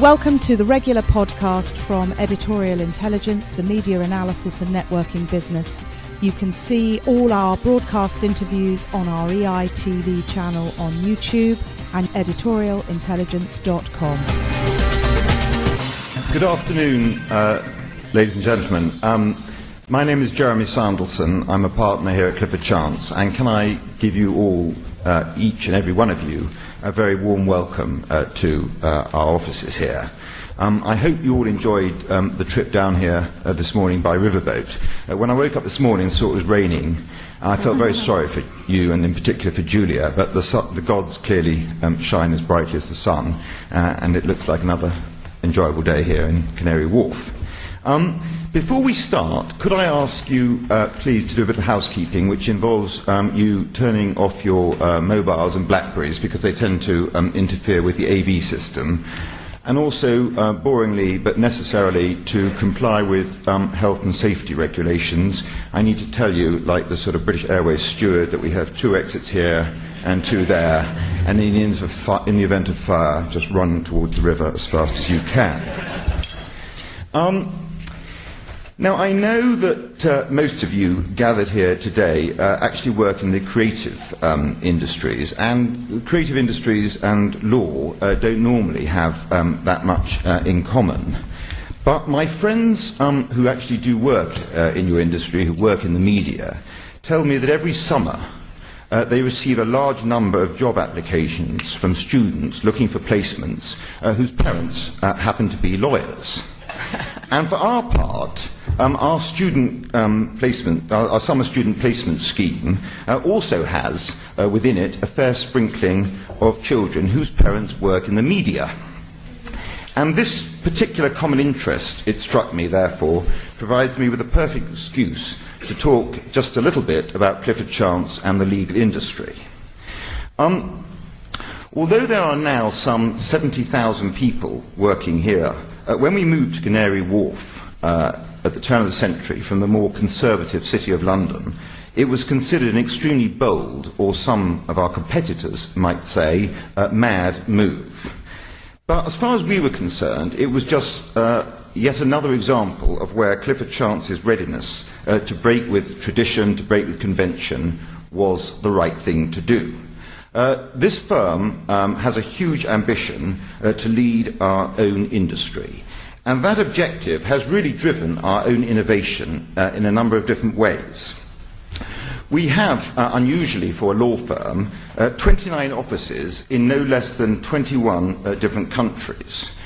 Welcome to the regular podcast from Editorial Intelligence, the media analysis and networking business. You can see all our broadcast interviews on our EITV channel on YouTube and editorialintelligence.com. Good afternoon, uh, ladies and gentlemen. Um, my name is Jeremy Sandelson. I'm a partner here at Clifford Chance, and can I give you all, uh, each and every one of you, a very warm welcome uh, to uh, our offices here. Um, I hope you all enjoyed um, the trip down here uh, this morning by riverboat. Uh, when I woke up this morning and saw it was raining, I felt very sorry for you and in particular for Julia, but the, su- the gods clearly um, shine as brightly as the sun, uh, and it looks like another enjoyable day here in Canary Wharf. Um, before we start, could I ask you, uh, please, to do a bit of housekeeping, which involves um, you turning off your uh, mobiles and Blackberries because they tend to um, interfere with the AV system, and also, uh, boringly but necessarily, to comply with um, health and safety regulations. I need to tell you, like the sort of British Airways steward, that we have two exits here and two there, and in the, in the event of fire, just run towards the river as fast as you can. Now, I know that uh, most of you gathered here today uh, actually work in the creative um, industries, and creative industries and law uh, don't normally have um, that much uh, in common. But my friends um, who actually do work uh, in your industry, who work in the media, tell me that every summer uh, they receive a large number of job applications from students looking for placements whose parents happen to be lawyers. and for our part, um, our student um, placement, our, our, summer student placement scheme uh, also has uh, within it a fair sprinkling of children whose parents work in the media. And this particular common interest, it struck me, therefore, provides me with a perfect excuse to talk just a little bit about Clifford Chance and the legal industry. Um, although there are now some 70,000 people working here, uh, when we moved to Canary Wharf, uh, at the turn of the century from the more conservative city of London, it was considered an extremely bold, or some of our competitors might say, uh, mad move. But as far as we were concerned, it was just uh, yet another example of where Clifford Chance's readiness uh, to break with tradition, to break with convention, was the right thing to do. Uh, this firm um, has a huge ambition uh, to lead our own industry. And that objective has really driven our own innovation uh, in a number of different ways. We have, uh, unusually for a law firm, uh, 29 offices in no less than 21 uh, different countries.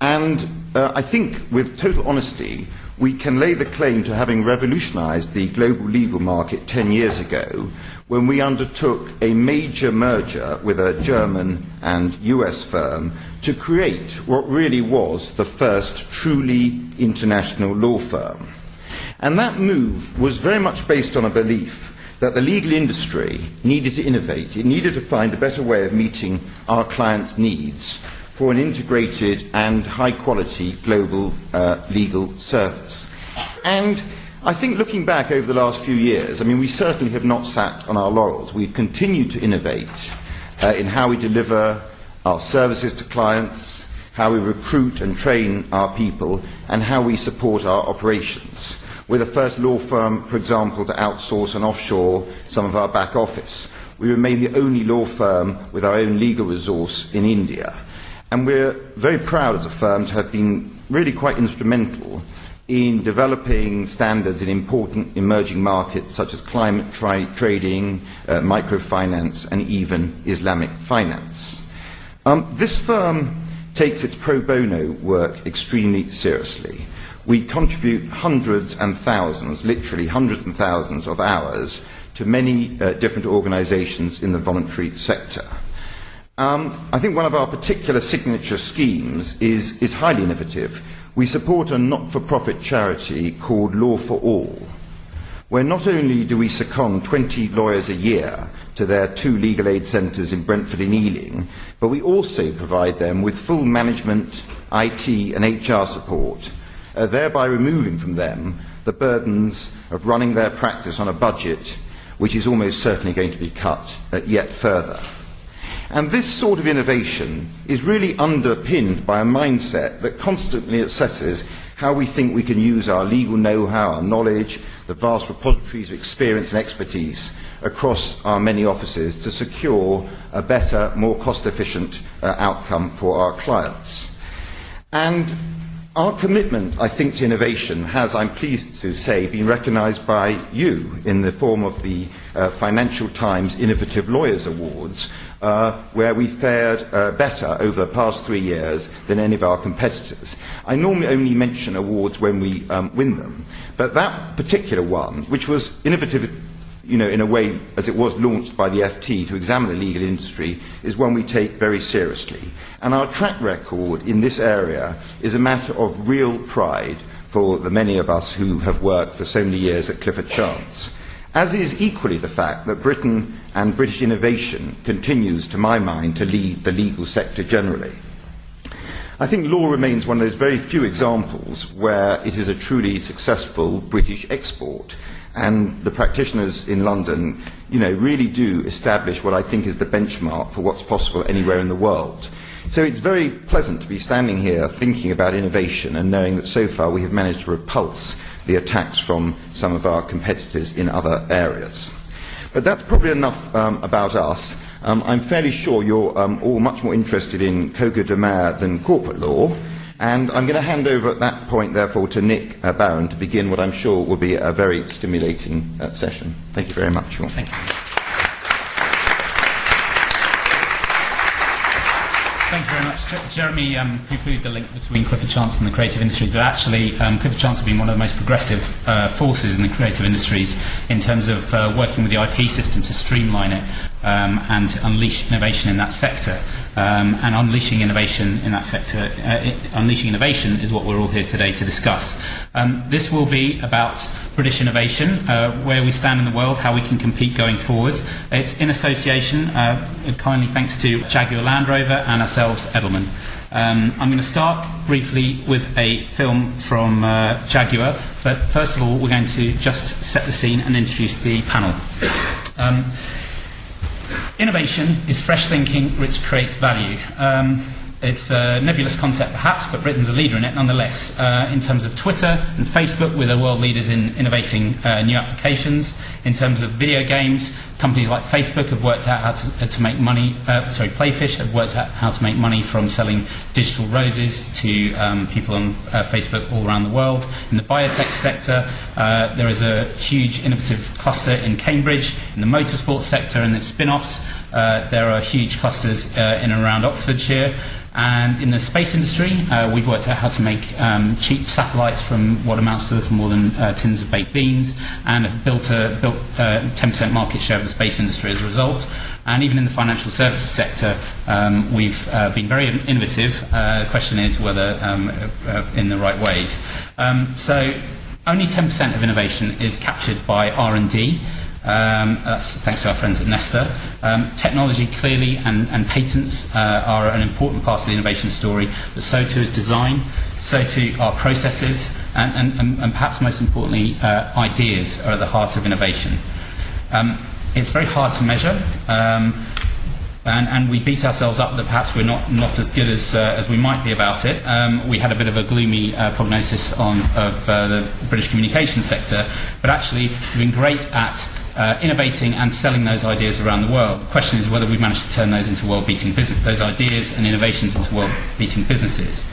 And uh, I think, with total honesty, we can lay the claim to having revolutionized the global legal market 10 years ago when we undertook a major merger with a German and US firm to create what really was the first truly international law firm. And that move was very much based on a belief that the legal industry needed to innovate, it needed to find a better way of meeting our clients' needs for an integrated and high quality global uh, legal service. And I think looking back over the last few years, I mean, we certainly have not sat on our laurels. We've continued to innovate uh, in how we deliver our services to clients, how we recruit and train our people, and how we support our operations. We're the first law firm, for example, to outsource and offshore some of our back office. We remain the only law firm with our own legal resource in India. And we're very proud as a firm to have been really quite instrumental in developing standards in important emerging markets such as climate trading, uh, microfinance, and even Islamic finance. Um, this firm takes its pro bono work extremely seriously. We contribute hundreds and thousands, literally hundreds and thousands of hours to many uh, different organizations in the voluntary sector. Um, I think one of our particular signature schemes is, is highly innovative. We support a not for profit charity called Law for All, where not only do we second 20 lawyers a year to their two legal aid centres in Brentford and Ealing, But we also provide them with full management, IT and HR support, uh, thereby removing from them the burdens of running their practice on a budget which is almost certainly going to be cut uh, yet further. And this sort of innovation is really underpinned by a mindset that constantly assesses how we think we can use our legal know-how, our knowledge, the vast repositories of experience and expertise across our many offices to secure a better, more cost efficient uh, outcome for our clients. And our commitment, I think, to innovation has, I'm pleased to say, been recognised by you in the form of the uh, Financial Times Innovative Lawyers Awards, uh, where we fared uh, better over the past three years than any of our competitors. I normally only mention awards when we um, win them, but that particular one, which was innovative you know, in a way, as it was launched by the FT to examine the legal industry, is one we take very seriously. And our track record in this area is a matter of real pride for the many of us who have worked for so many years at Clifford Chance. As is equally the fact that Britain and British innovation continues, to my mind, to lead the legal sector generally. I think law remains one of those very few examples where it is a truly successful British export and the practitioners in London, you know, really do establish what I think is the benchmark for what's possible anywhere in the world. So it's very pleasant to be standing here thinking about innovation and knowing that so far we have managed to repulse the attacks from some of our competitors in other areas. But that's probably enough um, about us. Um, I'm fairly sure you're um, all much more interested in Coco de Mer than corporate law. And I'm going to hand over at that point, therefore, to Nick uh, Barron to begin what I'm sure will be a very stimulating uh, session. Thank you very much. Thank you. Thank you very much. Jeremy um, poo-pooed the link between Clifford Chance and the creative industries, but actually um, Clifford Chance have been one of the most progressive uh, forces in the creative industries in terms of uh, working with the IP system to streamline it um, and unleash innovation in that sector. Um, and unleashing innovation in that sector, uh, unleashing innovation is what we're all here today to discuss. Um, this will be about British innovation, uh, where we stand in the world, how we can compete going forward. It's in association, uh, kindly thanks to Jaguar Land Rover and ourselves, Edelman. Um, I'm going to start briefly with a film from uh, Jaguar, but first of all, we're going to just set the scene and introduce the panel. Innovation is fresh thinking which creates value. Um, it's a nebulous concept, perhaps, but Britain's a leader in it nonetheless. Uh, in terms of Twitter and Facebook, we're the world leaders in innovating uh, new applications. In terms of video games, companies like Facebook have worked out how to, uh, to make money, uh, sorry, Playfish have worked out how to make money from selling digital roses to um, people on uh, Facebook all around the world. In the biotech sector, uh, there is a huge innovative cluster in Cambridge. In the motorsport sector and its spin offs, there are huge clusters in and around Oxfordshire. And in the space industry, uh, we've worked out how to make um, cheap satellites from what amounts to more than uh, tins of baked beans, and have built a built uh, 10% market share of the space industry as a result. And even in the financial services sector, um, we've uh, been very innovative. Uh, the question is whether um, uh, in the right ways. Um, so only 10% of innovation is captured by R&D. Um, that's thanks to our friends at Nesta. Um, technology, clearly, and, and patents uh, are an important part of the innovation story, but so too is design, so too are processes, and, and, and perhaps most importantly, uh, ideas are at the heart of innovation. Um, it's very hard to measure. Um, and, and, we beat ourselves up that perhaps we're not, not as good as, uh, as we might be about it. Um, we had a bit of a gloomy uh, prognosis on, of uh, the British communications sector, but actually we've been great at uh, innovating and selling those ideas around the world. The question is whether we've managed to turn those into world-beating business, those ideas and innovations into world-beating businesses.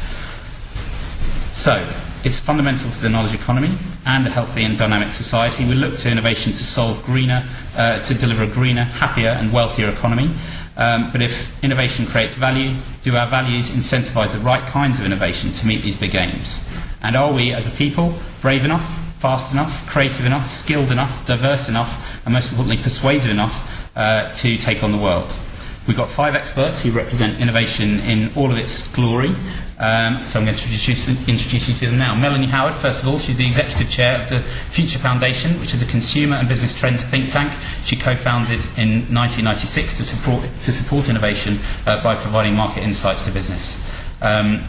So, it's fundamental to the knowledge economy and a healthy and dynamic society. We look to innovation to solve greener, uh, to deliver a greener, happier, and wealthier economy. Um, but if innovation creates value, do our values incentivise the right kinds of innovation to meet these big aims? And are we, as a people, brave enough, fast enough, creative enough, skilled enough, diverse enough, and most importantly, persuasive enough uh, to take on the world. We've got five experts who represent innovation in all of its glory. Um, so I'm going to introduce, introduce you to them now. Melanie Howard, first of all, she's the executive chair of the Future Foundation, which is a consumer and business trends think tank. She co-founded in 1996 to support, to support innovation uh, by providing market insights to business. Um,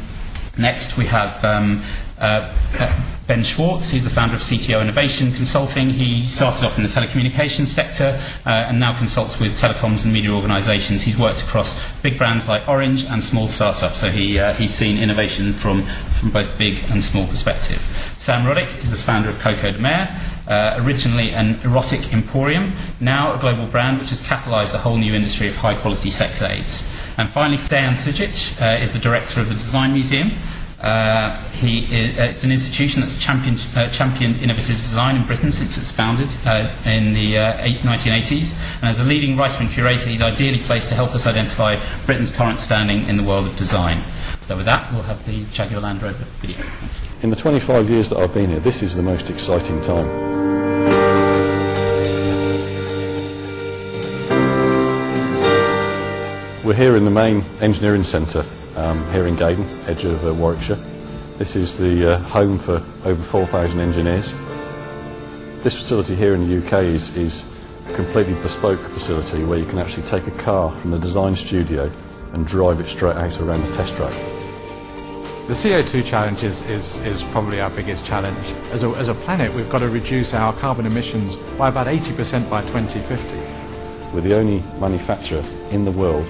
Next, we have um, ben Schwartz, he's the founder of CTO Innovation Consulting. He started off in the telecommunications sector uh, and now consults with telecoms and media organisations. He's worked across big brands like Orange and small startups, so he, uh, he's seen innovation from, from both big and small perspective. Sam Roddick is the founder of Coco de Mer, uh, originally an erotic emporium, now a global brand which has catalysed a whole new industry of high quality sex aids. And finally, Deyan Sudjic uh, is the director of the Design Museum. Uh, he is, uh, it's an institution that's championed, uh, championed, innovative design in Britain since it was founded uh, in the 1980s. Uh, and as a leading writer and curator, he's ideally placed to help us identify Britain's current standing in the world of design. So, with that, we'll have the Jaguar Land Rover video. In the 25 years that I've been here, this is the most exciting time. We're here in the main engineering centre um, here in Gaydon, edge of uh, Warwickshire. This is the uh, home for over 4,000 engineers. This facility here in the UK is, is a completely bespoke facility where you can actually take a car from the design studio and drive it straight out around the test track. The CO2 challenge is, is, is probably our biggest challenge. As a, as a planet, we've got to reduce our carbon emissions by about 80% by 2050. We're the only manufacturer in the world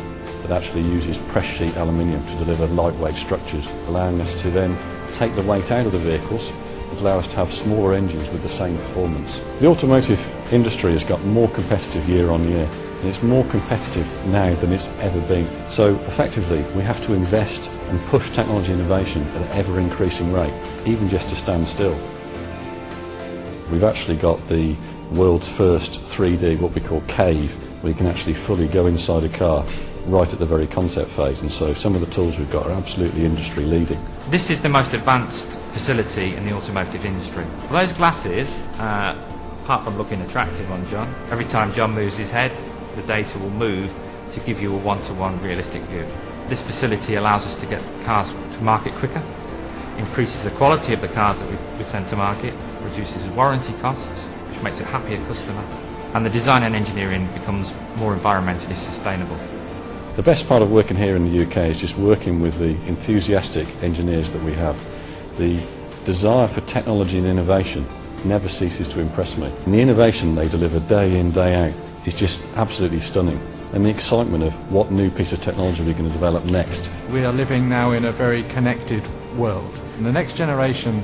that actually uses press sheet aluminium to deliver lightweight structures, allowing us to then take the weight out of the vehicles and allow us to have smaller engines with the same performance. The automotive industry has got more competitive year on year and it's more competitive now than it's ever been. So effectively we have to invest and push technology innovation at an ever increasing rate, even just to stand still. We've actually got the world's first 3D, what we call cave, where you can actually fully go inside a car right at the very concept phase, and so some of the tools we've got are absolutely industry leading. This is the most advanced facility in the automotive industry. Those glasses, uh, apart from looking attractive on John, every time John moves his head, the data will move to give you a one-to-one realistic view. This facility allows us to get cars to market quicker, increases the quality of the cars that we, we send to market, reduces warranty costs, which makes a happier customer, and the design and engineering becomes more environmentally sustainable. The best part of working here in the UK is just working with the enthusiastic engineers that we have. The desire for technology and innovation never ceases to impress me. And the innovation they deliver day in, day out is just absolutely stunning. And the excitement of what new piece of technology we're going to develop next. We are living now in a very connected world. And the next generation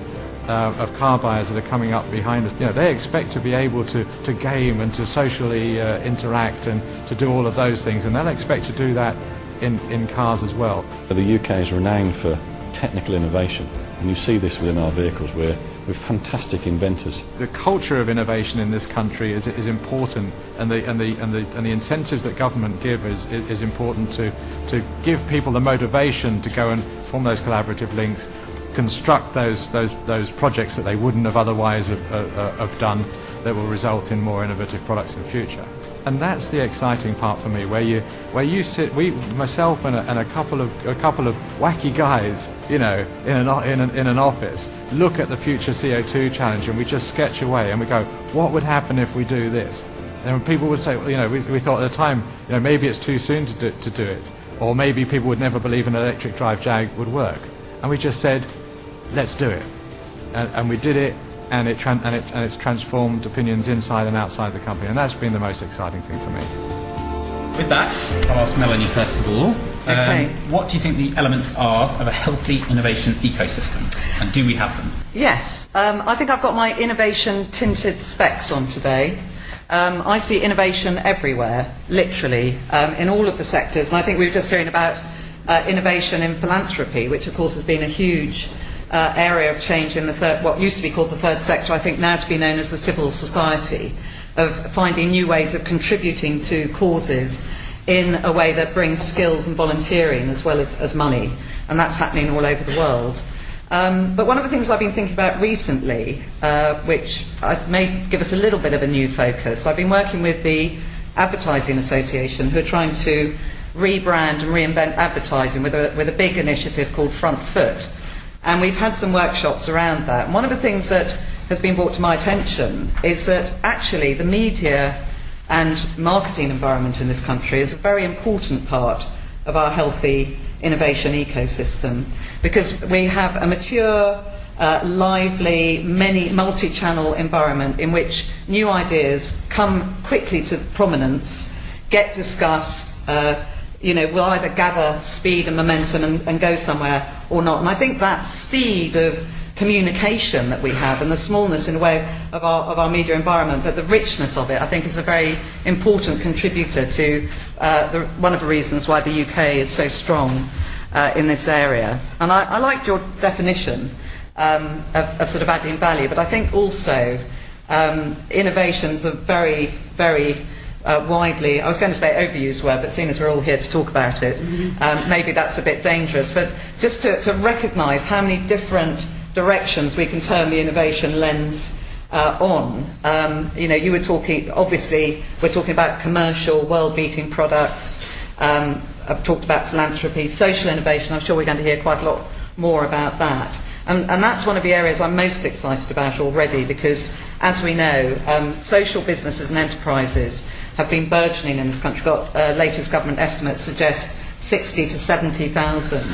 uh, of car buyers that are coming up behind us, you know, they expect to be able to, to game and to socially uh, interact and to do all of those things, and they'll expect to do that in, in cars as well. The UK is renowned for technical innovation, and you see this within our vehicles where we're fantastic inventors. The culture of innovation in this country is, is important, and the, and, the, and, the, and the incentives that government give is, is important to, to give people the motivation to go and form those collaborative links construct those, those, those projects that they wouldn't have otherwise have, uh, uh, have done that will result in more innovative products in the future. And that's the exciting part for me, where you, where you sit, we, myself and a, and a, couple of, a couple of wacky guys, you know, in an, in, an, in an office, look at the future CO2 challenge and we just sketch away and we go, what would happen if we do this? And people would say, you know, we, we thought at the time, you know, maybe it's too soon to do, to do it. Or maybe people would never believe an electric drive Jag would work. And we just said, let's do it. And, and we did it and, it and, it, and it's transformed opinions inside and outside the company. And that's been the most exciting thing for me. With that, I'll ask Melanie first of all. Um, okay. What do you think the elements are of a healthy innovation ecosystem? And do we have them? Yes. Um, I think I've got my innovation tinted specs on today. Um, I see innovation everywhere, literally, um, in all of the sectors. And I think we were just hearing about uh, innovation in philanthropy, which, of course, has been a huge uh, area of change in the third, what used to be called the third sector, I think now to be known as the civil society, of finding new ways of contributing to causes in a way that brings skills and volunteering as well as, as money. And that's happening all over the world. Um, but one of the things I've been thinking about recently, uh, which may give us a little bit of a new focus, I've been working with the Advertising Association, who are trying to rebrand and reinvent advertising with a, with a big initiative called Front Foot. And we've had some workshops around that. And one of the things that has been brought to my attention is that actually the media and marketing environment in this country is a very important part of our healthy innovation ecosystem because we have a mature uh, lively, many multi-channel environment in which new ideas come quickly to prominence, get discussed, uh, you know, will either gather speed and momentum and, and go somewhere or not. And I think that speed of communication that we have and the smallness in a way of our, of our media environment, but the richness of it, I think is a very important contributor to uh, the, one of the reasons why the UK is so strong uh, in this area. And I, I liked your definition um, of, of sort of adding value, but I think also um, innovations are very, very uh, widely, I was going to say overused word, but seeing as we're all here to talk about it, um, maybe that's a bit dangerous. But just to, to recognise how many different directions we can turn the innovation lens uh, on. Um, you know, you were talking, obviously, we're talking about commercial, world-beating products. Um, I've talked about philanthropy, social innovation. I'm sure we're going to hear quite a lot more about that. And, and that's one of the areas I'm most excited about already because, as we know, um, social businesses and enterprises have been burgeoning in this country. Got uh, latest government estimates suggest 60 to 70,000,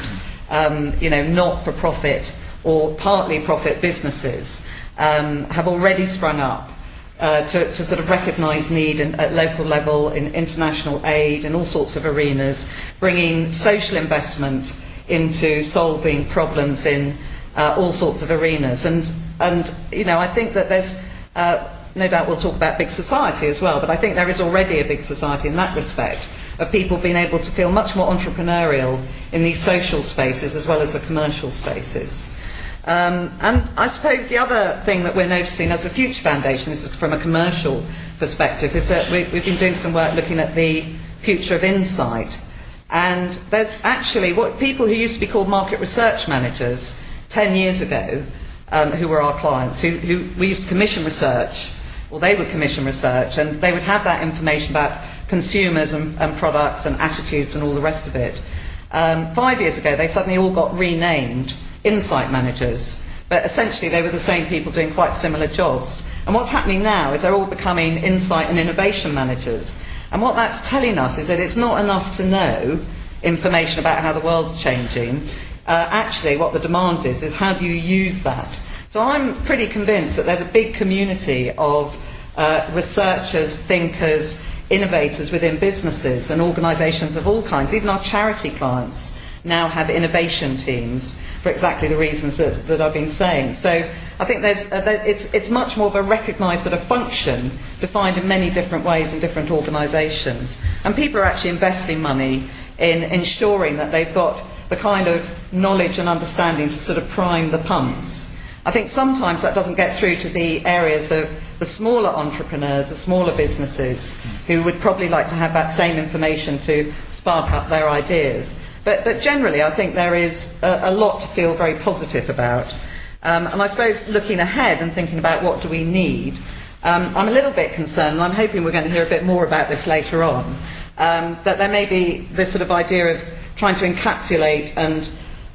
um, you know, not-for-profit or partly profit businesses um, have already sprung up uh, to, to sort of recognise need in, at local level, in international aid, in all sorts of arenas, bringing social investment into solving problems in uh, all sorts of arenas. And, and, you know, I think that there's, uh, no doubt we'll talk about big society as well, but I think there is already a big society in that respect of people being able to feel much more entrepreneurial in these social spaces as well as the commercial spaces. Um, and I suppose the other thing that we're noticing as a Future Foundation, this is from a commercial perspective, is that we, we've been doing some work looking at the future of insight. And there's actually what people who used to be called market research managers 10 years ago, um, who were our clients, who, who we used to commission research, or they would commission research and they would have that information about consumers and, and products and attitudes and all the rest of it. Um, five years ago, they suddenly all got renamed insight managers, but essentially they were the same people doing quite similar jobs. And what's happening now is they're all becoming insight and innovation managers. And what that's telling us is that it's not enough to know information about how the world's changing. Uh, actually, what the demand is, is how do you use that? So I'm pretty convinced that there's a big community of uh, researchers, thinkers, innovators within businesses and organisations of all kinds, even our charity clients now have innovation teams for exactly the reasons that, that I've been saying. So I think there's, uh, there, it's, it's much more of a recognised sort of function defined in many different ways in different organisations. And people are actually investing money in ensuring that they've got the kind of knowledge and understanding to sort of prime the pumps. I think sometimes that doesn't get through to the areas of the smaller entrepreneurs, the smaller businesses, who would probably like to have that same information to spark up their ideas. But, but generally, I think there is a, a lot to feel very positive about. Um, and I suppose looking ahead and thinking about what do we need, um, I'm a little bit concerned, and I'm hoping we're going to hear a bit more about this later on, um, that there may be this sort of idea of trying to encapsulate and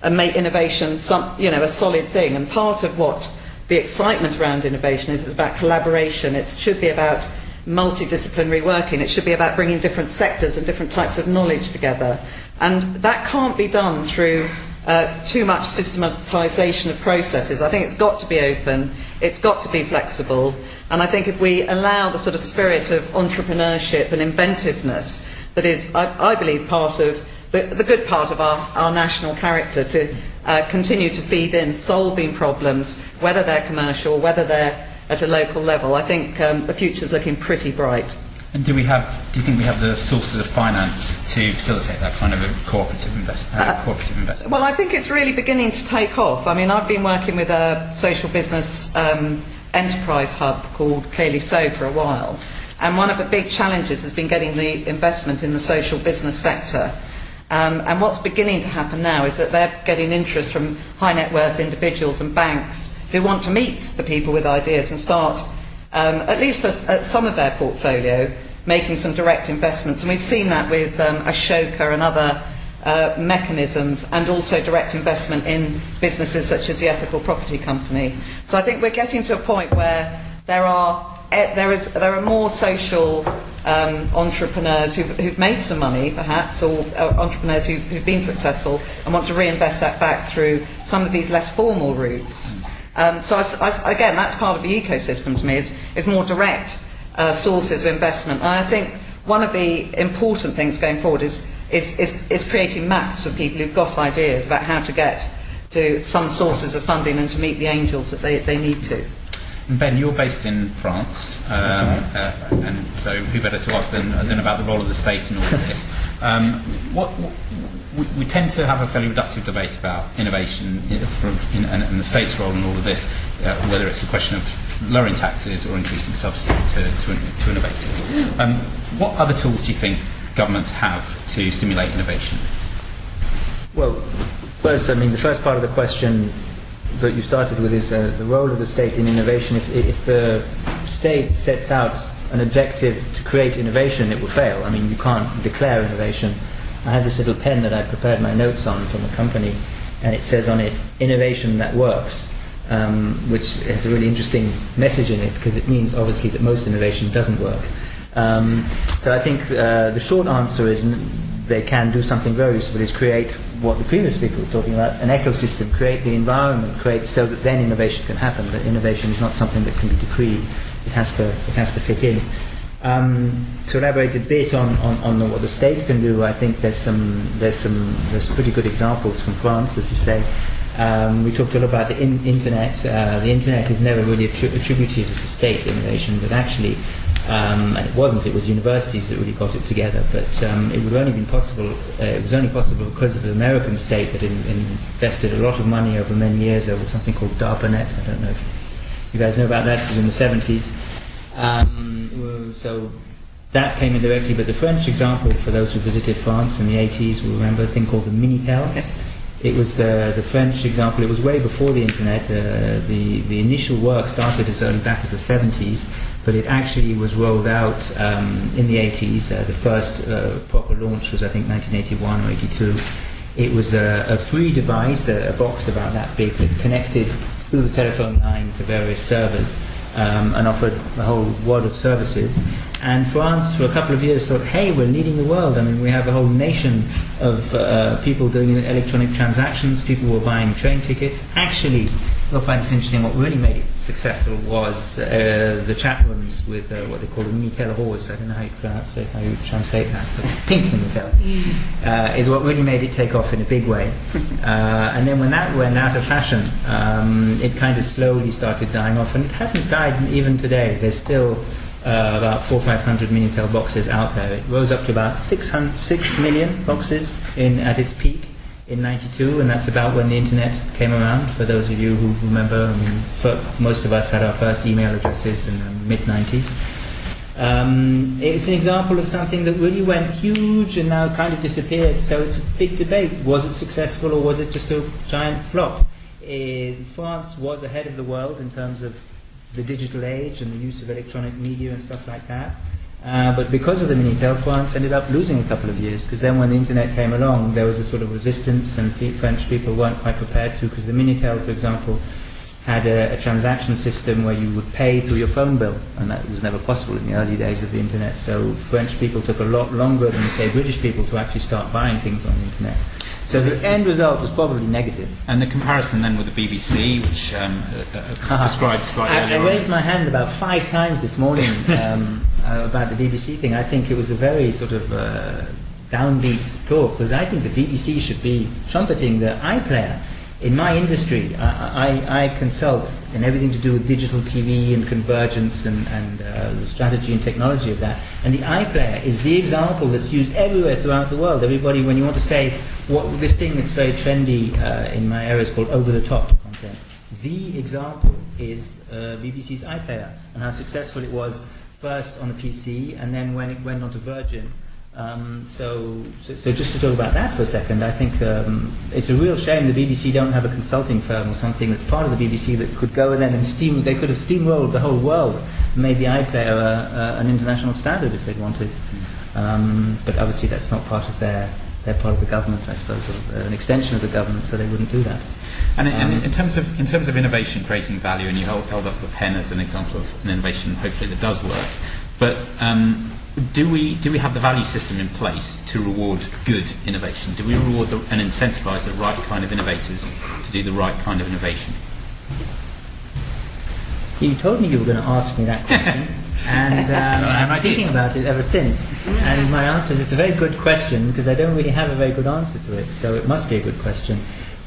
and make innovation some, you know, a solid thing. And part of what the excitement around innovation is, is about collaboration. It should be about multidisciplinary working. It should be about bringing different sectors and different types of knowledge together. And that can't be done through uh, too much systematization of processes. I think it's got to be open, it's got to be flexible, and I think if we allow the sort of spirit of entrepreneurship and inventiveness that is, I, I believe, part of the, the good part of our, our national character to uh, continue to feed in solving problems, whether they're commercial, or whether they're at a local level, I think um, the future's looking pretty bright. And do we have? Do you think we have the sources of finance to facilitate that kind of a cooperative, invest, uh, uh, cooperative investment? Well, I think it's really beginning to take off. I mean, I've been working with a social business um, enterprise hub called ClearlySo for a while, and one of the big challenges has been getting the investment in the social business sector. Um, and what's beginning to happen now is that they're getting interest from high net worth individuals and banks who want to meet the people with ideas and start, um, at least for, at some of their portfolio, making some direct investments. And we've seen that with um, Ashoka and other uh, mechanisms and also direct investment in businesses such as the Ethical Property Company. So I think we're getting to a point where there are there is there are more social um, entrepreneurs who've, who've made some money, perhaps, or uh, entrepreneurs who've, who've been successful and want to reinvest that back through some of these less formal routes. Um, so I, I, again, that's part of the ecosystem to me. Is is more direct uh, sources of investment, and I think one of the important things going forward is, is, is, is creating maps for people who've got ideas about how to get to some sources of funding and to meet the angels that they, they need to. Ben, you're based in France, um, uh, and so who better to ask than, than about the role of the state in all of this? Um, what, what we, we, tend to have a fairly reductive debate about innovation in, in, and, and, the state's role in all of this, uh, whether it's a question of lowering taxes or increasing subsidy to, to, to innovators. Um, what other tools do you think governments have to stimulate innovation? Well, first, I mean, the first part of the question that you started with is uh, the role of the state in innovation. If, if the state sets out an objective to create innovation, it will fail. I mean, you can't declare innovation I have this little pen that I prepared my notes on from a company, and it says on it, innovation that works, um, which has a really interesting message in it because it means obviously that most innovation doesn't work. Um, so I think uh, the short answer is they can do something very useful is create what the previous speaker was talking about, an ecosystem, create the environment, create so that then innovation can happen. But innovation is not something that can be decreed. It has to, it has to fit in. Um, to elaborate a bit on, on, on, what the state can do, I think there's some there's some there's pretty good examples from France, as you say. Um, we talked a lot about the in- internet. Uh, the internet is never really attri- attributed as a state innovation, but actually, um, and it wasn't. It was universities that really got it together. But um, it would only been possible. Uh, it was only possible because of the American state that in, invested a lot of money over many years There was something called DARPANET. I don't know if you guys know about that. It was in the 70s. Um, so that came in directly, but the French example, for those who visited France in the 80s, will remember a thing called the Minitel. Yes. It was the, the French example, it was way before the internet. Uh, the, the initial work started as early back as the 70s, but it actually was rolled out um, in the 80s. Uh, the first uh, proper launch was, I think, 1981 or 82. It was a, a free device, a, a box about that big, that connected through the telephone line to various servers um, and offered a whole world of services. And France, for a couple of years, thought, hey, we're leading the world. I mean, we have a whole nation of uh, people doing electronic transactions, people were buying train tickets. Actually, you'll find this interesting. What really made it successful was uh, the chat rooms with uh, what they call the Minitel rose. I don't know how you pronounce it, how you translate that, but pink Minitel uh, is what really made it take off in a big way. Uh, and then when that went out of fashion, um, it kind of slowly started dying off, and it hasn't died even today. There's still uh, about four or five hundred Minitel boxes out there. It rose up to about 600, 6 million boxes in, at its peak in 92, and that's about when the internet came around. For those of you who remember, I mean, most of us had our first email addresses in the mid 90s. Um, it's an example of something that really went huge and now kind of disappeared. So it's a big debate. Was it successful or was it just a giant flop? France was ahead of the world in terms of the digital age and the use of electronic media and stuff like that. Uh, but because of the Minitel, France ended up losing a couple of years because then when the internet came along, there was a sort of resistance, and French people weren't quite prepared to. Because the Minitel, for example, had a, a, transaction system where you would pay through your phone bill, and that was never possible in the early days of the internet. So French people took a lot longer than, say, British people to actually start buying things on the internet. So the end result was probably negative. And the comparison then with the BBC, which um, uh, uh, was described slightly I, earlier I raised on. my hand about five times this morning um, uh, about the BBC thing. I think it was a very sort of uh, downbeat talk because I think the BBC should be trumpeting the iPlayer in my industry, I, I, I, consult in everything to do with digital TV and convergence and, and uh, the strategy and technology of that. And the iPlayer is the example that's used everywhere throughout the world. Everybody, when you want to say what this thing that's very trendy uh, in my area is called over-the-top content, the example is uh, BBC's iPlayer and how successful it was first on the PC and then when it went on to Virgin um, so, so, so, just to talk about that for a second, I think um, it's a real shame the BBC don't have a consulting firm or something that's part of the BBC that could go in and steam. They could have steamrolled the whole world, made the iPlayer an international standard if they'd wanted. Um, but obviously, that's not part of their. They're part of the government, I suppose, or an extension of the government, so they wouldn't do that. And, in, and in terms of in terms of innovation, creating value, and you held, held up the pen as an example of an innovation, hopefully that does work. But um, do we do we have the value system in place to reward good innovation? Do we reward the, and incentivise the right kind of innovators to do the right kind of innovation? You told me you were going to ask me that question. and um, And I I'm thinking about it ever since. And my answer is it's a very good question because I don't really have a very good answer to it, so it must be a good question.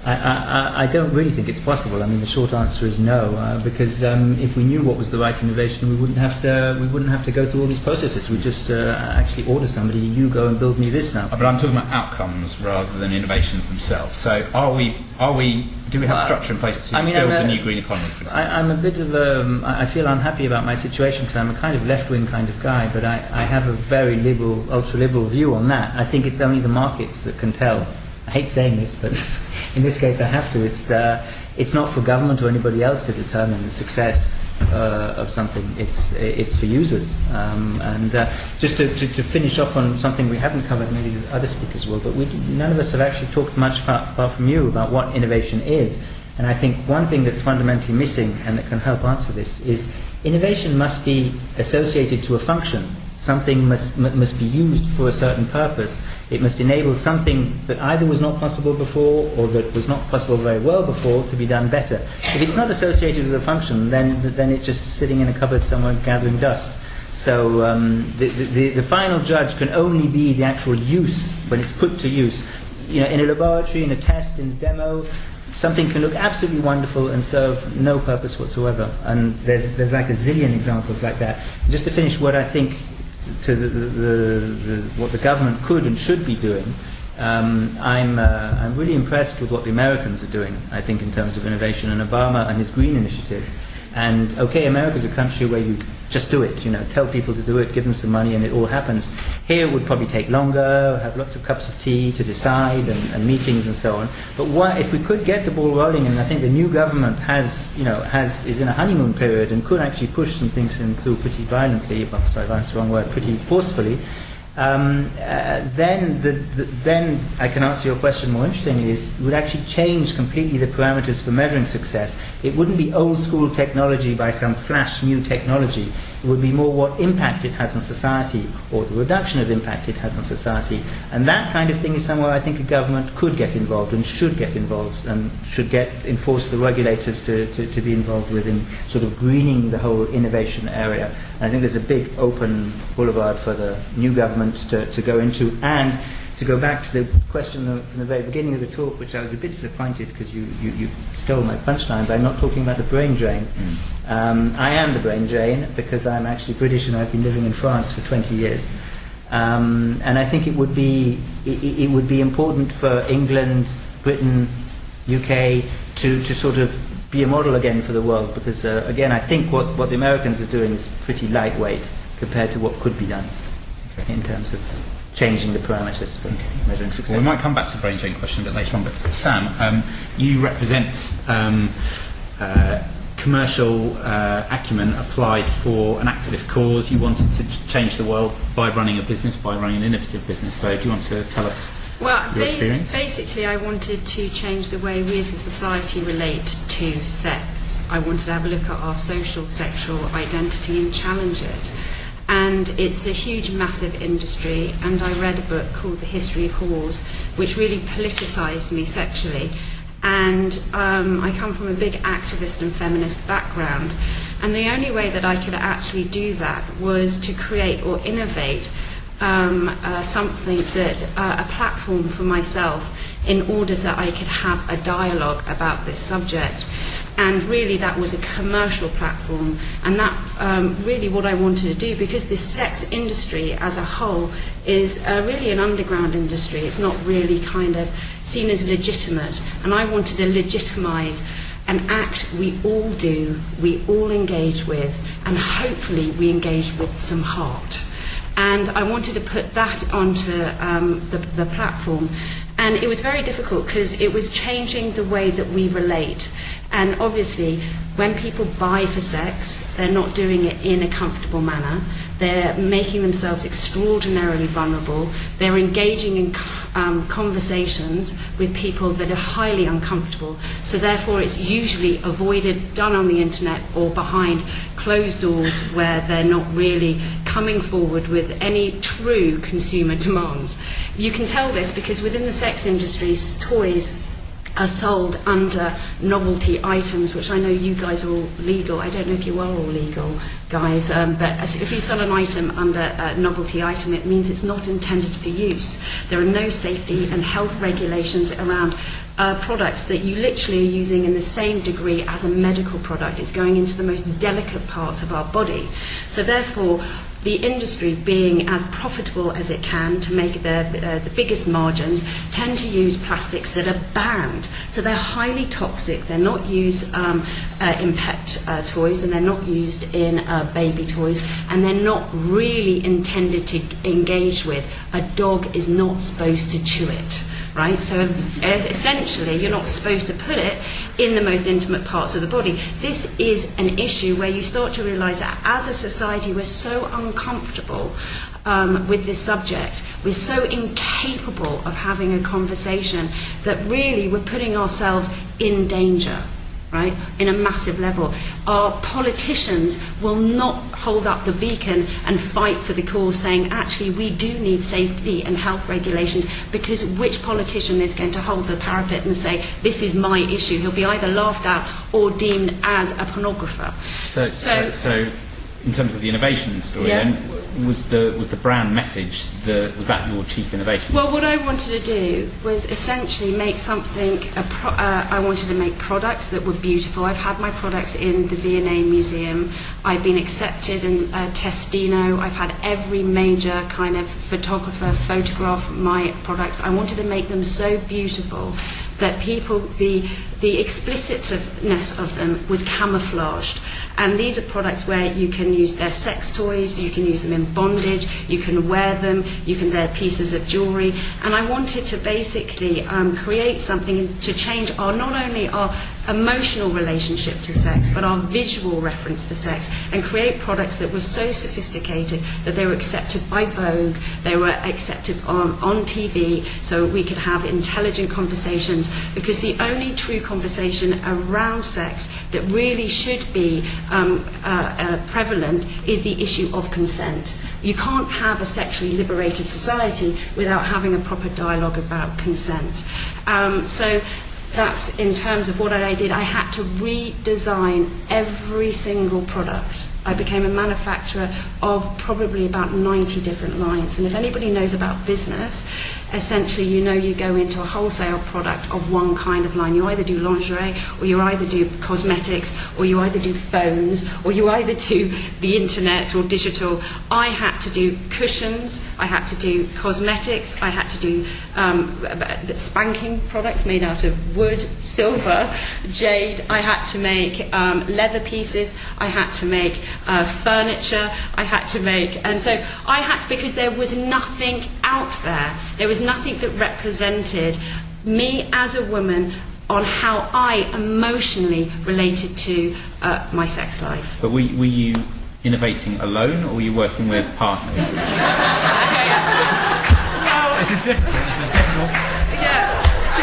I, I, I- don't really think it's possible. I mean, the short answer is no, uh, because um, if we knew what was the right innovation, we wouldn't have to we wouldn't have to go through all these processes. We just uh, actually order somebody, you go and build me this now. But I'm talking about outcomes rather than innovations themselves. So are we, are we, do we have structure in place to I mean, build I'm the new green economy, for example? I, I'm a bit of a. um, I feel unhappy about my situation because I'm a kind of left-wing kind of guy, but I, I have a very liberal, ultra-liberal view on that. I think it's only the markets that can tell. I hate saying this, but in this case I have to. It's uh, it's not for government or anybody else to determine the success uh, of something. It's it's for users. Um, and uh, just to, to, to finish off on something we haven't covered, maybe the other speakers will, but we, none of us have actually talked much apart, apart from you about what innovation is. And I think one thing that's fundamentally missing and that can help answer this is innovation must be associated to a function. Something must, must be used for a certain purpose. It must enable something that either was not possible before or that was not possible very well before to be done better. If it's not associated with a function, then, then it's just sitting in a cupboard somewhere gathering dust. So um, the, the, the final judge can only be the actual use when it's put to use. You know, in a laboratory, in a test, in a demo, something can look absolutely wonderful and serve no purpose whatsoever. And there's, there's like a zillion examples like that. Just to finish, what I think to the, the, the, what the government could and should be doing, um, I'm, uh, I'm really impressed with what the Americans are doing, I think, in terms of innovation, and Obama and his Green Initiative. And okay, America's a country where you just do it, you know, tell people to do it, give them some money, and it all happens. Here it would probably take longer, have lots of cups of tea to decide, and, and meetings and so on. But what, if we could get the ball rolling, and I think the new government has, you know, has is in a honeymoon period and could actually push some things in through pretty violently, sorry, violence is the wrong word, pretty forcefully. Um, uh, then, the, the, then I can answer your question more interestingly. Is would actually change completely the parameters for measuring success. It wouldn't be old school technology by some flash new technology. Would be more what impact it has on society or the reduction of impact it has on society. And that kind of thing is somewhere I think a government could get involved and should get involved and should get enforce the regulators to, to, to be involved with in sort of greening the whole innovation area. And I think there's a big open boulevard for the new government to, to go into and to go back to the question from the very beginning of the talk, which I was a bit disappointed because you, you, you stole my punchline by not talking about the brain drain. Um, I am the brain drain because I'm actually British and I've been living in France for 20 years. Um, and I think it would be it, it would be important for England, Britain, UK to, to sort of be a model again for the world because uh, again I think what, what the Americans are doing is pretty lightweight compared to what could be done in terms of changing the parameters for measuring success. Well, we might come back to the brain drain question a bit later on, but Sam, um, you represent um, uh, commercial uh, acumen applied for an activist cause. You wanted to change the world by running a business, by running an innovative business. So, do you want to tell us Well, your ba- experience? basically, I wanted to change the way we as a society relate to sex. I wanted to have a look at our social sexual identity and challenge it. And it's a huge, massive industry. And I read a book called The History of Whores, which really politicised me sexually. And um, I come from a big activist and feminist background. And the only way that I could actually do that was to create or innovate um, uh, something that uh, a platform for myself in order that I could have a dialogue about this subject. and really that was a commercial platform. And that um, really what I wanted to do because this sex industry as a whole is uh, really an underground industry. It's not really kind of seen as legitimate. And I wanted to legitimize an act we all do we all engage with and hopefully we engage with some heart. And I wanted to put that onto um, the, the platform. And it was very difficult because it was changing the way that we relate. And obviously, when people buy for sex, they're not doing it in a comfortable manner. They're making themselves extraordinarily vulnerable. They're engaging in um, conversations with people that are highly uncomfortable. So, therefore, it's usually avoided, done on the internet or behind closed doors where they're not really coming forward with any true consumer demands. You can tell this because within the sex industry, toys are sold under novelty items, which I know you guys are all legal. I don't know if you are all legal, guys, um, but as, if you sell an item under a novelty item, it means it's not intended for use. There are no safety and health regulations around uh, products that you literally are using in the same degree as a medical product. It's going into the most delicate parts of our body. So therefore, the industry being as profitable as it can to make their uh, the biggest margins tend to use plastics that are banned. So they're highly toxic, they're not used um, uh, in pet uh, toys and they're not used in uh, baby toys and they're not really intended to engage with. A dog is not supposed to chew it. Right? So essentially, you're not supposed to put it in the most intimate parts of the body. This is an issue where you start to realize that as a society, we're so uncomfortable um, with this subject. We're so incapable of having a conversation that really we're putting ourselves in danger right, in a massive level. Our politicians will not hold up the beacon and fight for the cause, saying, actually, we do need safety and health regulations, because which politician is going to hold the parapet and say, this is my issue? He'll be either laughed at or deemed as a pornographer. So, so, so, in terms of the innovation story, Yeah. then was the was the brand message the was that your chief innovation? Well, what I wanted to do was essentially make something. Pro- uh, I wanted to make products that were beautiful. I've had my products in the V&A Museum. I've been accepted in uh, Testino. I've had every major kind of photographer photograph my products. I wanted to make them so beautiful that people the the explicitness of them was camouflaged. And these are products where you can use their sex toys you can use them in bondage you can wear them you can wear pieces of jewelry. And I wanted to basically um, create something to change our not only our emotional relationship to sex but our visual reference to sex and create products that were so sophisticated that they were accepted by Vogue they were accepted on, on TV so we could have intelligent conversations. Because the only true conversation around sex that really should be um, uh, uh, prevalent is the issue of consent. You can't have a sexually liberated society without having a proper dialogue about consent. Um, so that's in terms of what I did. I had to redesign every single product. I became a manufacturer of probably about 90 different lines. And if anybody knows about business, essentially you know you go into a wholesale product of one kind of line. You either do lingerie, or you either do cosmetics, or you either do phones, or you either do the internet or digital. I had to do cushions, I had to do cosmetics, I had to do um, spanking products made out of wood, silver, jade. I had to make um, leather pieces, I had to make uh, furniture, I had to make, and so I had to, because there was nothing out there, there was nothing that represented me as a woman on how I emotionally related to uh, my sex life. But were, were you innovating alone or were you working with partners? this is difficult. This is difficult.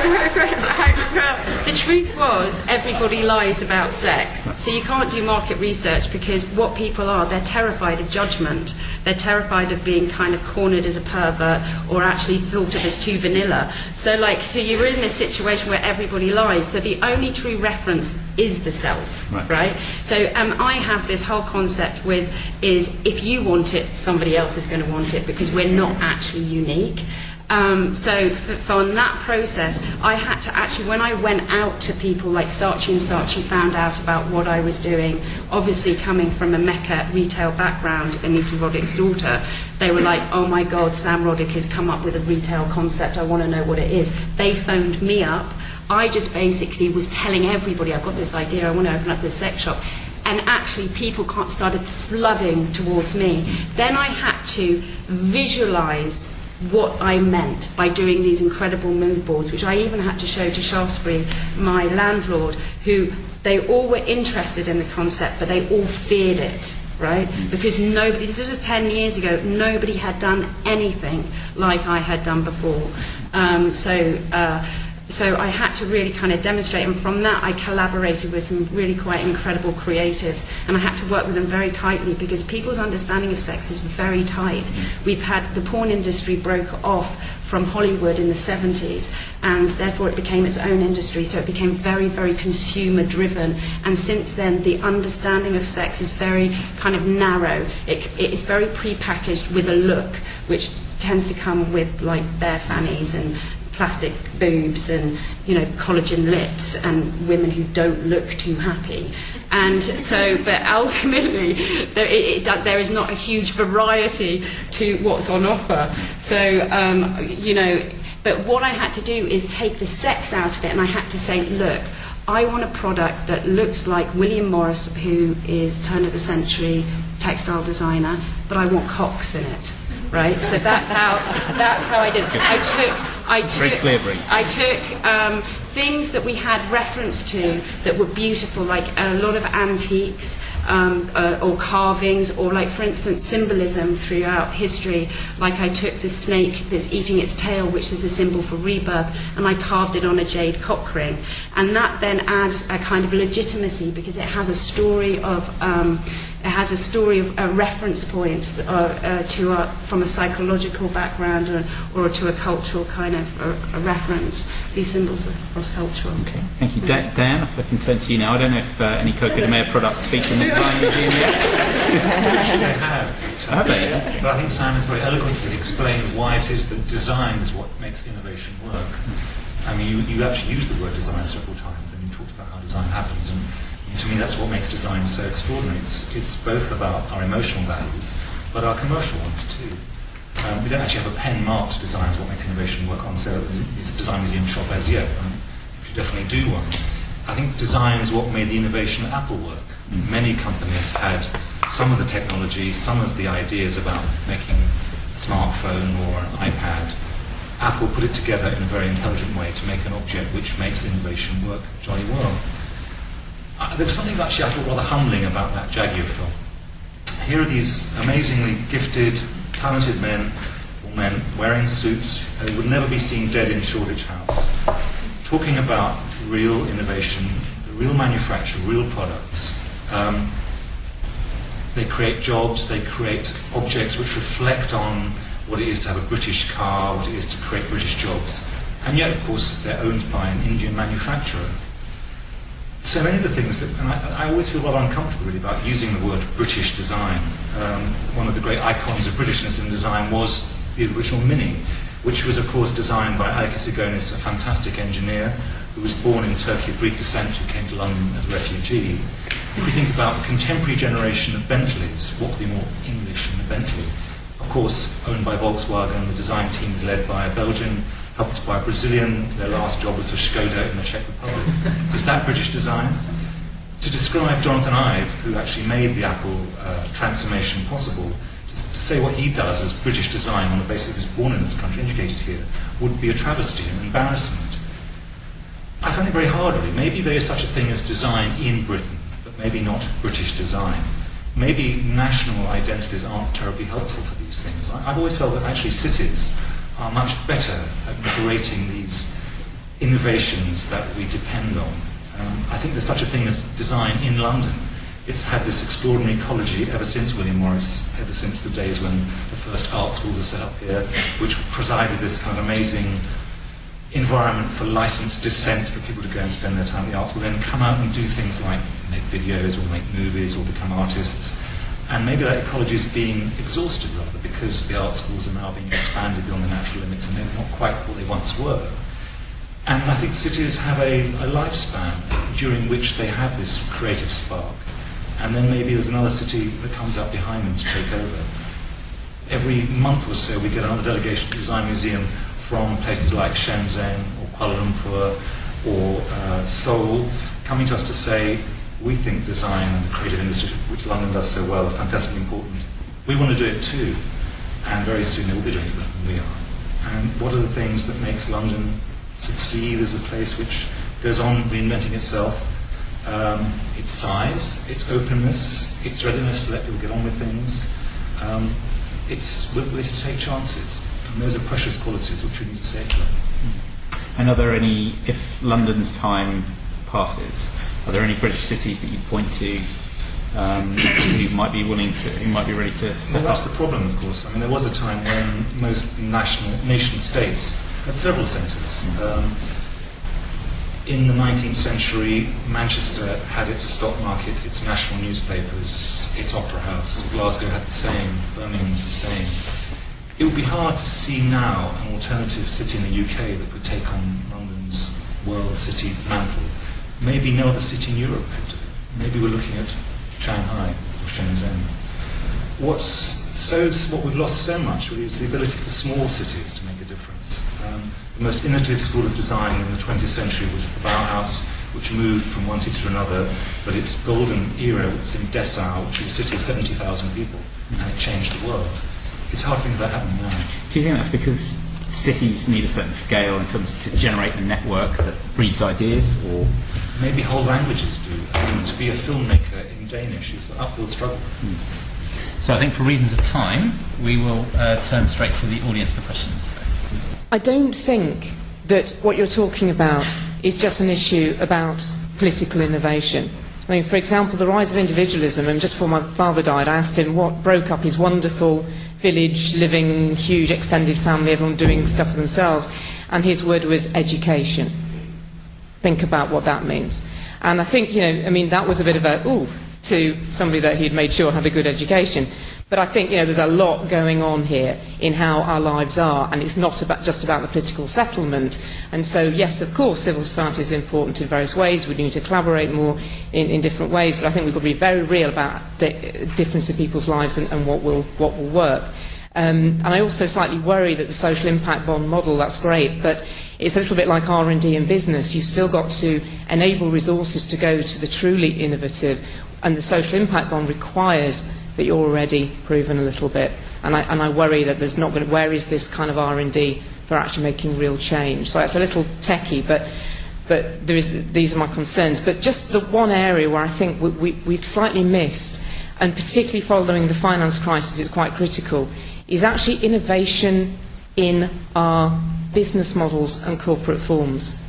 The truth was, everybody lies about sex. So you can't do market research because what people are, they're terrified of judgment. They're terrified of being kind of cornered as a pervert or actually thought of as too vanilla. So, like, so you're in this situation where everybody lies. So the only true reference is the self, Right. right? So um, I have this whole concept with is if you want it, somebody else is going to want it because we're not actually unique. Um, so for, for that process, I had to actually, when I went out to people like Saatchi and Saatchi found out about what I was doing, obviously coming from a Mecca retail background, Anita Roddick's daughter, they were like, oh my God, Sam Roddick has come up with a retail concept, I want to know what it is. They phoned me up. I just basically was telling everybody, I've got this idea, I want to open up this sex shop and actually people started flooding towards me. Then I had to visualize what I meant by doing these incredible mood boards, which I even had to show to Shaftesbury, my landlord, who they all were interested in the concept, but they all feared it. Right? Because nobody, this was 10 years ago, nobody had done anything like I had done before. Um, so, uh, so I had to really kind of demonstrate, and from that I collaborated with some really quite incredible creatives, and I had to work with them very tightly because people's understanding of sex is very tight. Mm-hmm. We've had the porn industry broke off from Hollywood in the 70s, and therefore it became its own industry, so it became very, very consumer driven. And since then, the understanding of sex is very kind of narrow. It, it is very prepackaged with a look, which tends to come with like bare fannies and plastic boobs and you know collagen lips and women who don't look too happy and so but ultimately there, it, it, there is not a huge variety to what's on offer so um, you know but what I had to do is take the sex out of it and I had to say look I want a product that looks like William Morris who is turn of the century textile designer but I want cocks in it right? So that's how that's how I did. I took I took clear brief. I took um, things that we had reference to that were beautiful, like a lot of antiques. Um, uh, or carvings, or like, for instance, symbolism throughout history. Like, I took the snake that's eating its tail, which is a symbol for rebirth, and I carved it on a jade cock ring. And that then adds a kind of legitimacy because it has a story of. Um, has a story of a reference point uh, uh, to a, from a psychological background or, or to a cultural kind of a, a reference. These symbols are cross-cultural. Okay, thank you. Da- Deyan, if I can turn to you now. I don't know if uh, any Coco de Mer products feature in the design museum yet. they have. Have they? Okay. But I think Simon's very eloquently explained why it is that design is what makes innovation work. I mean, you, you actually used the word design several times, and you talked about how design happens. And to me, that's what makes design so extraordinary. It's, it's both about our emotional values, but our commercial ones too. Um, we don't actually have a pen marked design as what makes innovation work on, so it's a design museum shop as yet. Um, you should definitely do one. I think design is what made the innovation at Apple work. Many companies had some of the technology, some of the ideas about making a smartphone or an iPad. Apple put it together in a very intelligent way to make an object which makes innovation work jolly well. There was something actually I thought rather humbling about that Jaguar film. Here are these amazingly gifted, talented men, or men wearing suits, who would never be seen dead in Shoreditch House, talking about real innovation, the real manufacture, real products. Um, they create jobs, they create objects which reflect on what it is to have a British car, what it is to create British jobs. And yet, of course, they're owned by an Indian manufacturer so many of the things that, and I, I, always feel rather uncomfortable really about using the word British design. Um, one of the great icons of Britishness in design was the original Mini, which was of course designed by Alec Issigonis, a fantastic engineer who was born in Turkey of Greek descent, who came to London as a refugee. If we think about the contemporary generation of Bentleys, what could be more English than a Bentley? Of course, owned by Volkswagen, the design team is led by a Belgian helped by a Brazilian. Their last job was for Skoda in the Czech Republic. Is that British design? To describe Jonathan Ive, who actually made the Apple uh, transformation possible, to, to, say what he does as British design on the basis of he was born in this country, educated here, would be a travesty and embarrassment. I find it very hard, really. Maybe there is such a thing as design in Britain, but maybe not British design. Maybe national identities aren't terribly helpful for these things. I, I've always felt that actually cities are much better at creating these innovations that we depend on. Um, I think there's such a thing as design in London. It's had this extraordinary ecology ever since William Morris, ever since the days when the first art school was set up here, which provided this kind of amazing environment for licensed dissent for people to go and spend their time at the art school, then come out and do things like make videos or make movies or become artists. And maybe that ecology is being exhausted rather because the art schools are now being expanded beyond the natural limits and they're not quite what they once were. And I think cities have a, a lifespan during which they have this creative spark. And then maybe there's another city that comes up behind them to take over. Every month or so, we get another delegation to the Design Museum from places like Shenzhen or Kuala Lumpur or uh, Seoul coming to us to say, we think design and the creative industry, which London does so well, are fantastically important. We want to do it too, and very soon they will be doing it better than we are. And what are the things that makes London succeed as a place which goes on reinventing itself? Um, its size, its openness, its readiness to let people get on with things, um, its ability to take chances. And those are precious qualities which we need to safeguard. And are there any, if London's time passes, are there any British cities that you point to um, who might be willing to, who might be ready to step well, that's up? the problem, of course. I mean, there was a time when most national nation states had several centres. Um, in the 19th century, Manchester had its stock market, its national newspapers, its opera house. Glasgow had the same. Birmingham was the same. It would be hard to see now an alternative city in the UK that could take on London's world city mantle. Maybe no other city in Europe could do. Maybe we're looking at Shanghai or Shenzhen. What's so what we've lost so much really is the ability for small cities to make a difference. Um, the most innovative school of design in the 20th century was the Bauhaus, which moved from one city to another, but its golden era was in Dessau, which is a city of 70,000 people, and it changed the world. It's hard to think of that happening now. Do you think that's because cities need a certain scale in terms of to generate a network that breeds ideas, or Maybe whole languages do. I mean, to be a filmmaker in Danish is an uphill struggle. So I think for reasons of time, we will uh, turn straight to the audience for questions. I don't think that what you're talking about is just an issue about political innovation. I mean, for example, the rise of individualism, and just before my father died, I asked him what broke up his wonderful village, living, huge extended family, everyone doing stuff for themselves, and his word was education. Think about what that means. And I think, you know, I mean, that was a bit of a, ooh, to somebody that he'd made sure had a good education. But I think, you know, there's a lot going on here in how our lives are, and it's not about, just about the political settlement. And so, yes, of course, civil society is important in various ways. We need to collaborate more in, in different ways, but I think we've got to be very real about the difference in people's lives and, and what, will, what will work. Um, and I also slightly worry that the social impact bond model, that's great, but it's a little bit like R&D in business. You've still got to enable resources to go to the truly innovative, and the social impact bond requires that you're already proven a little bit. And I, and I worry that there's not going to, where is this kind of R&D for actually making real change? So it's a little techie, but, but there is, these are my concerns. But just the one area where I think we, we, we've slightly missed, and particularly following the finance crisis, is quite critical, is actually innovation in our business models and corporate forms.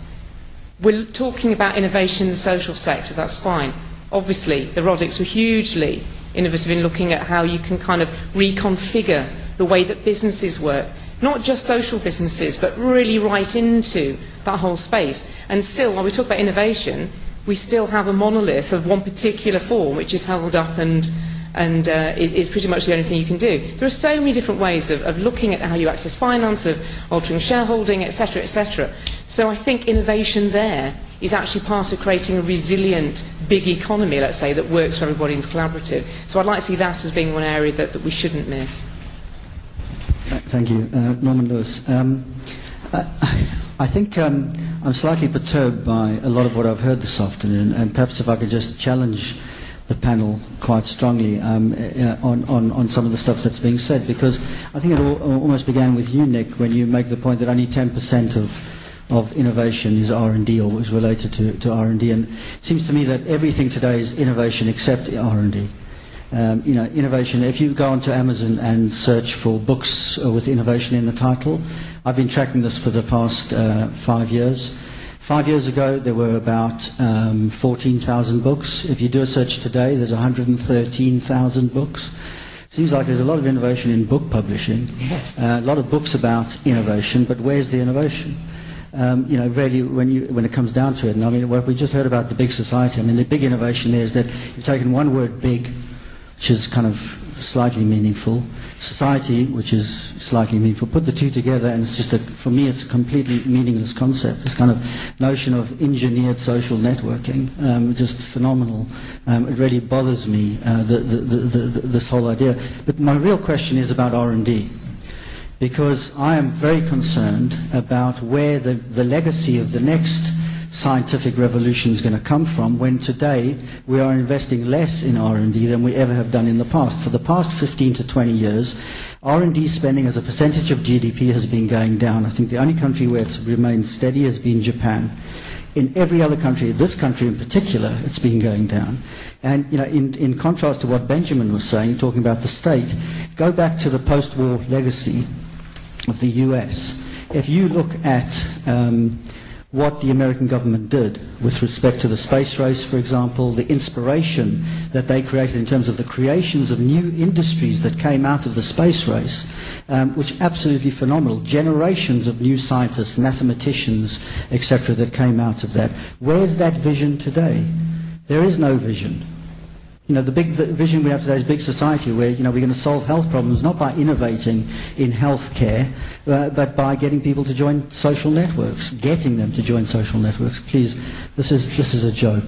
We're talking about innovation in the social sector, that's fine. Obviously, the Roddicks were hugely innovative in looking at how you can kind of reconfigure the way that businesses work. Not just social businesses, but really right into that whole space. And still, while we talk about innovation, we still have a monolith of one particular form which is held up and, and uh, is, is pretty much the only thing you can do. There are so many different ways of, of looking at how you access finance, of altering shareholding, etc., etc. So I think innovation there is actually part of creating a resilient big economy, let's say, that works for everybody and is collaborative. So I'd like to see that as being one area that, that we shouldn't miss. Thank you. Uh, Norman Lewis. Um, I, I think um, I'm slightly perturbed by a lot of what I've heard this afternoon, and perhaps if I could just challenge the panel quite strongly um, uh, on, on, on some of the stuff that's being said, because I think it all, almost began with you, Nick, when you make the point that only 10% of of innovation is R&D or is related to, to R&D. And it seems to me that everything today is innovation except R&D. Um, you know, innovation, if you go onto Amazon and search for books uh, with innovation in the title, I've been tracking this for the past uh, five years. Five years ago, there were about um, 14,000 books. If you do a search today, there's 113,000 books. Seems like there's a lot of innovation in book publishing. Yes. Uh, a lot of books about innovation, but where's the innovation? Um, you know, really, when, you, when it comes down to it, and I mean, what we just heard about the big society, I mean, the big innovation there is that you've taken one word, big, which is kind of slightly meaningful, society, which is slightly meaningful, put the two together, and it's just a, for me, it's a completely meaningless concept. This kind of notion of engineered social networking, um, just phenomenal. Um, it really bothers me, uh, the, the, the, this whole idea. But my real question is about R&D because I am very concerned about where the, the legacy of the next scientific revolution is going to come from when today we are investing less in R&D than we ever have done in the past. For the past 15 to 20 years, R&D spending as a percentage of GDP has been going down. I think the only country where it's remained steady has been Japan. In every other country, this country in particular, it's been going down. And you know, in, in contrast to what Benjamin was saying, talking about the state, go back to the post-war legacy of the US. if you look at um, what the American government did with respect to the space race, for example, the inspiration that they created in terms of the creations of new industries that came out of the space race, um, which absolutely phenomenal. Generations of new scientists, mathematicians, etc., that came out of that. Where's that vision today? There is no vision. You know, the big vision we have today is big society where, you know, we're going to solve health problems not by innovating in healthcare, uh, but by getting people to join social networks, getting them to join social networks. Please, this is, this is a joke.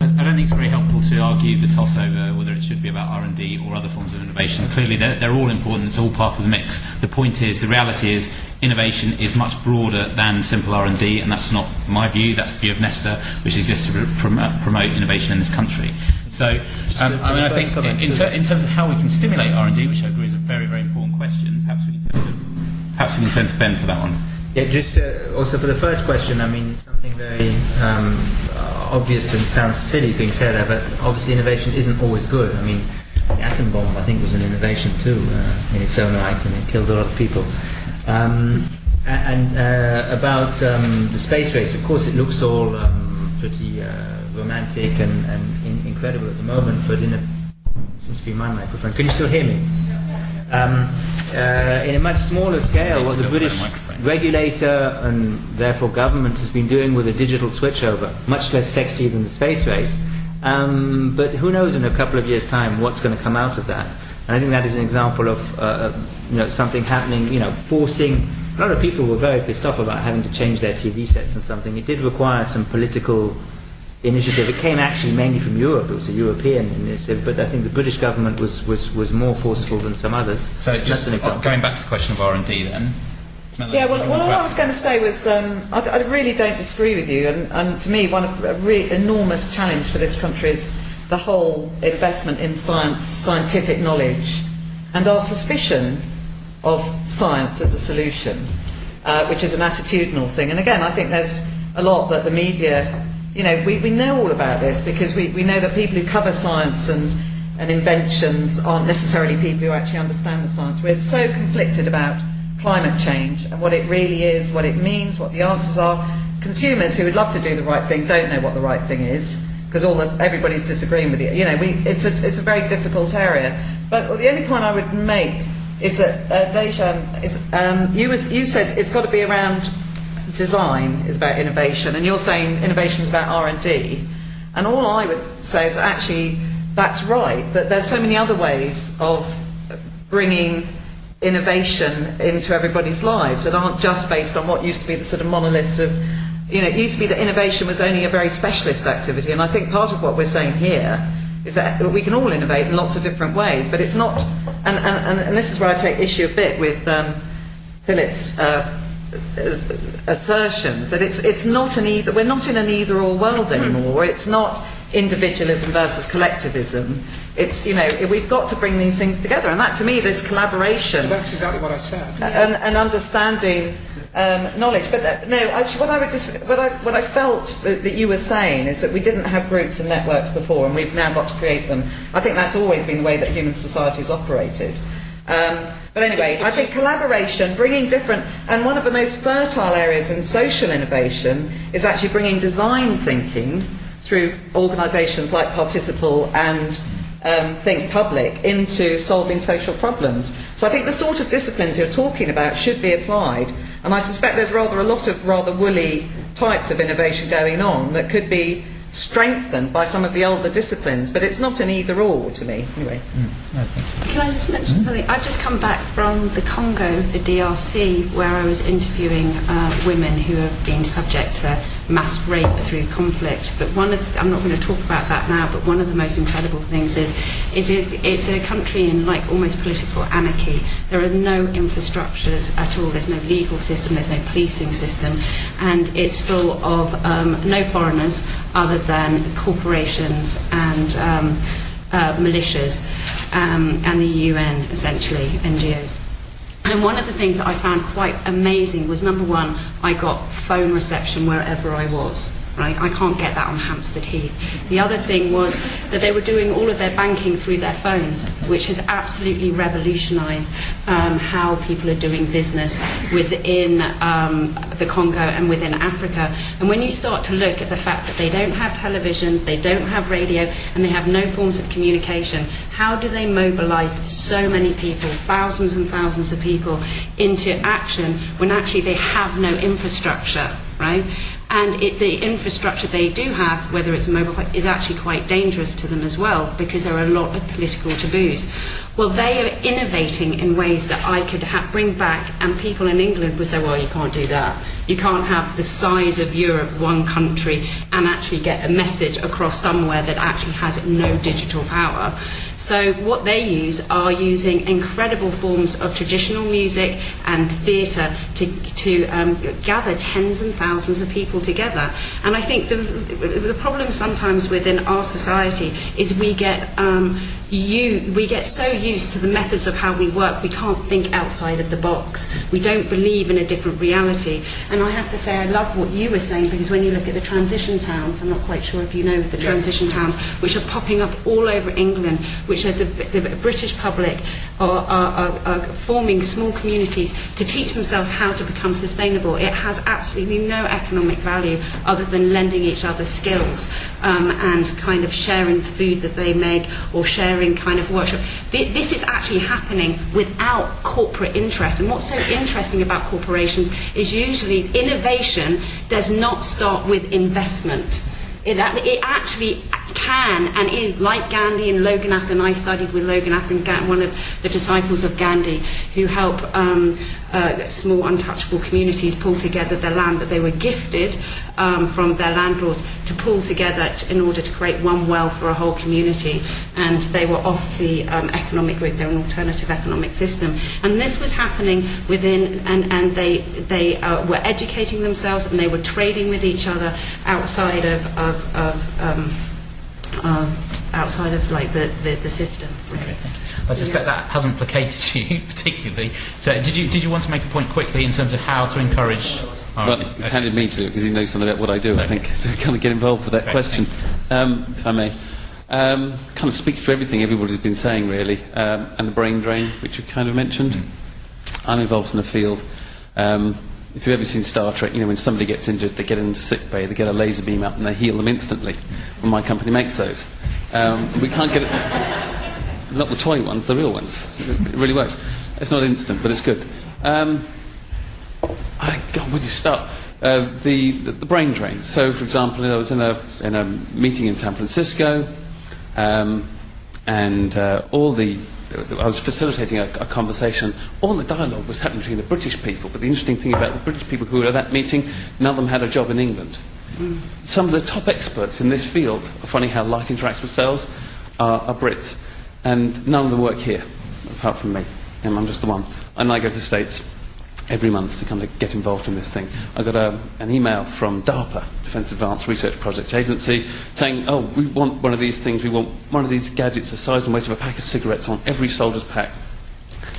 I don't think it's very helpful to argue the toss over whether it should be about R&D or other forms of innovation. Clearly, they're, they're all important. It's all part of the mix. The point is, the reality is, innovation is much broader than simple R&D, and that's not my view. That's the view of Nesta, which exists to promote, promote innovation in this country. So, um, I mean, I think in, ter- in, terms of how we can stimulate R&D, which I agree is a very, very important question, perhaps we can turn to, perhaps we can turn to Ben for that one. Yeah, just uh, also for the first question, I mean, something very um, obvious and sounds silly being said there, but obviously innovation isn't always good. I mean, the atom bomb, I think, was an innovation too uh, in its own right, and it killed a lot of people. Um, and uh, about um, the space race, of course, it looks all um, pretty uh, romantic and, and in, incredible at the moment, but in a seems to be my microphone. Can you still hear me? Um, uh, in a much smaller scale, what the British regulator and therefore government has been doing with a digital switchover, much less sexy than the space race. Um, but who knows in a couple of years' time what's going to come out of that? And I think that is an example of uh, you know something happening, you know, forcing. A lot of people were very pissed off about having to change their TV sets and something. It did require some political initiative. It came actually mainly from Europe. It was a European initiative, but I think the British government was, was, was more forceful than some others. So just just an example. going back to the question of R&D then. Yeah, well, well all I was going to say was um, I, I, really don't disagree with you, and, and to me, one of a really enormous challenge for this country is the whole investment in science, scientific knowledge, and our suspicion of science as a solution, uh, which is an attitudinal thing. And again, I think there's a lot that the media you know, we, we know all about this because we, we know that people who cover science and, and inventions aren't necessarily people who actually understand the science. We're so conflicted about climate change and what it really is, what it means, what the answers are. Consumers who would love to do the right thing don't know what the right thing is because all the, everybody's disagreeing with you. You know, we, it's, a, it's a very difficult area. But the only point I would make is that, uh, Deyan, is, um, you, was, you said it's got to be around design is about innovation, and you're saying innovation is about R&D. And all I would say is actually that's right, but there's so many other ways of bringing innovation into everybody's lives that aren't just based on what used to be the sort of monoliths of, you know, it used to be that innovation was only a very specialist activity, and I think part of what we're saying here is that we can all innovate in lots of different ways, but it's not, and, and, and this is where I take issue a bit with um, Philip's uh, uh, assertions that it's it's not an either we're not in an either or world anymore. It's not individualism versus collectivism it's you know we've got to bring these things together. And that to me there's collaboration that's exactly what I said. and, and understanding um, knowledge. But that, no actually what I would dis- what I what I felt that you were saying is that we didn't have groups and networks before and we've now got to create them. I think that's always been the way that human society has operated. Um, but anyway, I think collaboration, bringing different, and one of the most fertile areas in social innovation is actually bringing design thinking through organisations like Participle and um, Think Public into solving social problems. So I think the sort of disciplines you're talking about should be applied, and I suspect there's rather a lot of rather woolly types of innovation going on that could be strengthened by some of the older disciplines, but it's not an either or to me. Anyway. Mm. No, Can I just mention mm. something? I've just come back from the Congo, the DRC, where I was interviewing uh, women who have been subject to mass rape through conflict. But one of the, I'm not going to talk about that now. But one of the most incredible things is is it's a country in like almost political anarchy. There are no infrastructures at all. There's no legal system. There's no policing system, and it's full of um, no foreigners other than corporations and um, uh, militias um, and the UN, essentially NGOs. And one of the things that I found quite amazing was number one, I got phone reception wherever I was. Right? I can't get that on Hampstead Heath. The other thing was that they were doing all of their banking through their phones, which has absolutely revolutionised um, how people are doing business within um, the Congo and within Africa. And when you start to look at the fact that they don't have television, they don't have radio, and they have no forms of communication, how do they mobilise so many people, thousands and thousands of people, into action when actually they have no infrastructure, right? and it, the infrastructure they do have, whether it's mobile, is actually quite dangerous to them as well because there are a lot of political taboos. Well, they are innovating in ways that I could ha- bring back, and people in England would say, well, you can't do that. You can't have the size of Europe, one country, and actually get a message across somewhere that actually has no digital power. So, what they use are using incredible forms of traditional music and theatre to, to um, gather tens and thousands of people together. And I think the, the problem sometimes within our society is we get um, you, we get so used to the methods of how we work, we can't think outside of the box. We don't believe in a different reality. And I have to say, I love what you were saying because when you look at the transition towns, I'm not quite sure if you know the transition towns, which are popping up all over England, which are the, the British public are, are, are, are forming small communities to teach themselves how to become sustainable. It has absolutely no economic value other than lending each other skills um, and kind of sharing the food that they make or sharing sharing kind of workshop. This is actually happening without corporate interest. And what's so interesting about corporations is usually innovation does not start with investment. It, it actually can and is like Gandhi and Loganathan. I studied with Loganathan, one of the disciples of Gandhi, who helped um, uh, small untouchable communities pull together the land that they were gifted um, from their landlords to pull together in order to create one well for a whole community. And they were off the um, economic grid, they were an alternative economic system. And this was happening within, and, and they, they uh, were educating themselves and they were trading with each other outside of, of, of um, outside of like the, the, the system. Okay. I suspect yeah. that hasn't placated you particularly. So did you did you want to make a point quickly in terms of how to encourage? Well, it's handed me to because he knows something about what I do. Okay. I think to kind of get involved with that okay, question, um, if I may. Um, kind of speaks to everything everybody's been saying really, um, and the brain drain, which you kind of mentioned. Mm. I'm involved in the field. Um, if you've ever seen Star Trek, you know, when somebody gets injured, they get into sick bay, they get a laser beam up and they heal them instantly. Well, my company makes those. Um, we can't get it, not the toy ones, the real ones. It really works. It's not instant, but it's good. Um, I, God, where do you start? Uh, the, the, brain drain. So, for example, I was in a, in a meeting in San Francisco, um, and uh, all the I was facilitating a, a conversation. All the dialogue was happening between the British people, but the interesting thing about the British people who were at that meeting, none of them had a job in England. Mm. Some of the top experts in this field, funny how light interacts with sales, are, are Brits. And none of them work here, apart from me. And I'm just the one. And I go to the States. Every month to kind of get involved in this thing. I got a, an email from DARPA, Defence Advanced Research Projects Agency, saying, oh, we want one of these things, we want one of these gadgets the size and weight of a pack of cigarettes on every soldier's pack.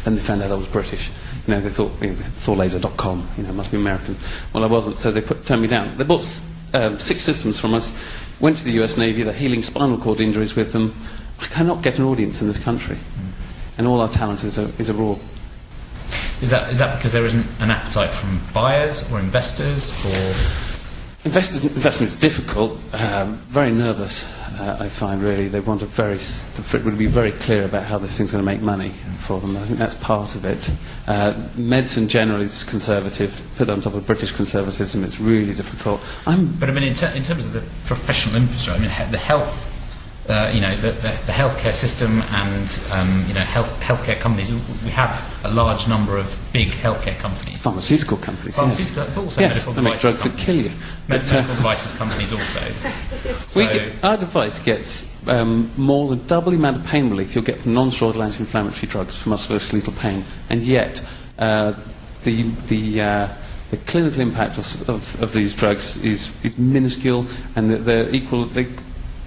Then they found out I was British. You know, they thought, you know, thorlaser.com, you know, must be American. Well, I wasn't, so they put, turned me down. They bought um, six systems from us, went to the US Navy, they're healing spinal cord injuries with them. I cannot get an audience in this country. And all our talent is, a, is abroad. Is that, is that because there isn't an appetite from buyers or investors or... Investors, investment is difficult, um, very nervous. Uh, I find really they want to very it would be very clear about how this thing's going to make money for them. I think that's part of it. Uh, medicine generally is conservative. Put on top of British conservatism, it's really difficult. I'm but I mean, in, ter in terms of the professional infrastructure, I mean, he the health uh, you know, the, the, the, healthcare system and um, you know, health, healthcare companies. We have a large number of big healthcare companies. Pharmaceutical companies, Pharmaceutical, yes. also yes, medical they make drugs companies. that kill you. Med- but, uh, medical devices companies also. so get, our device gets um, more than double the amount of pain relief you'll get from non-steroidal anti-inflammatory drugs for musculoskeletal pain, and yet uh, the the uh, the clinical impact of, of, of, these drugs is, is minuscule, and they're, they're equal. They,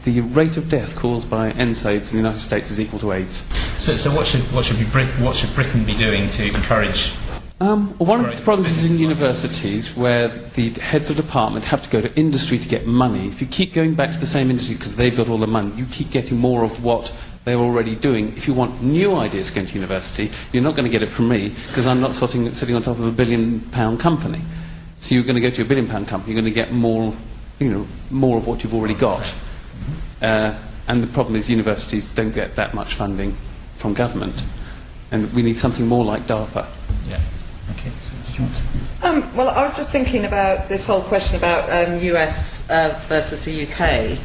the rate of death caused by NSAIDs in the United States is equal to AIDS. So, so what should what should be Brit- what should Britain be doing to encourage? Um, well, one of the problems is in universities where the heads of department have to go to industry to get money. If you keep going back to the same industry because they've got all the money, you keep getting more of what they're already doing. If you want new ideas going to university, you're not going to get it from me because I'm not sitting, sitting on top of a billion pound company. So you're going to go to a billion pound company, you're going to get more, you know, more of what you've already got. Uh, and the problem is universities don't get that much funding from government. And we need something more like DARPA. Yeah. Okay. So did you want to? Um, well, I was just thinking about this whole question about um, US uh, versus the UK,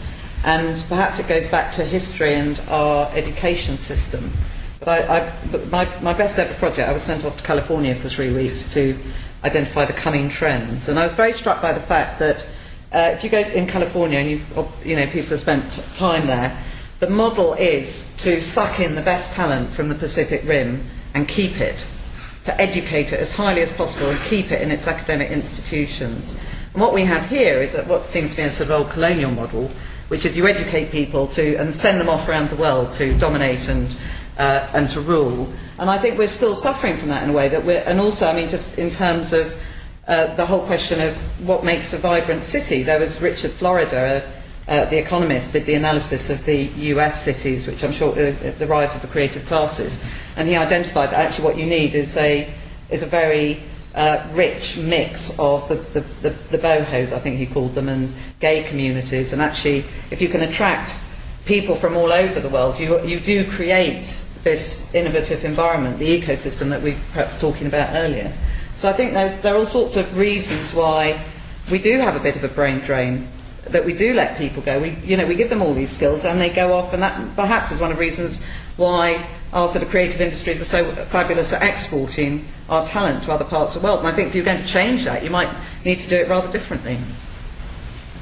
and perhaps it goes back to history and our education system. But, I, I, but my, my best ever project, I was sent off to California for three weeks to identify the coming trends, and I was very struck by the fact that Uh, if you go in California and you've, you know, people have spent time there, the model is to suck in the best talent from the Pacific Rim and keep it, to educate it as highly as possible and keep it in its academic institutions. And what we have here is what seems to be a sort of old colonial model, which is you educate people to and send them off around the world to dominate and uh, and to rule. And I think we're still suffering from that in a way that we're, and also, I mean, just in terms of uh, the whole question of what makes a vibrant city. There was Richard Florida, uh, uh, the economist, did the analysis of the US cities, which I'm sure uh, the rise of the creative classes, and he identified that actually what you need is a is a very uh, rich mix of the, the, the, the bohos, I think he called them, and gay communities. And actually, if you can attract people from all over the world, you, you do create this innovative environment, the ecosystem that we were perhaps talking about earlier. So I think there's, there are all sorts of reasons why we do have a bit of a brain drain, that we do let people go. We, you know, we give them all these skills and they go off, and that perhaps is one of the reasons why our sort of creative industries are so fabulous at exporting our talent to other parts of the world. And I think if you're going to change that, you might need to do it rather differently.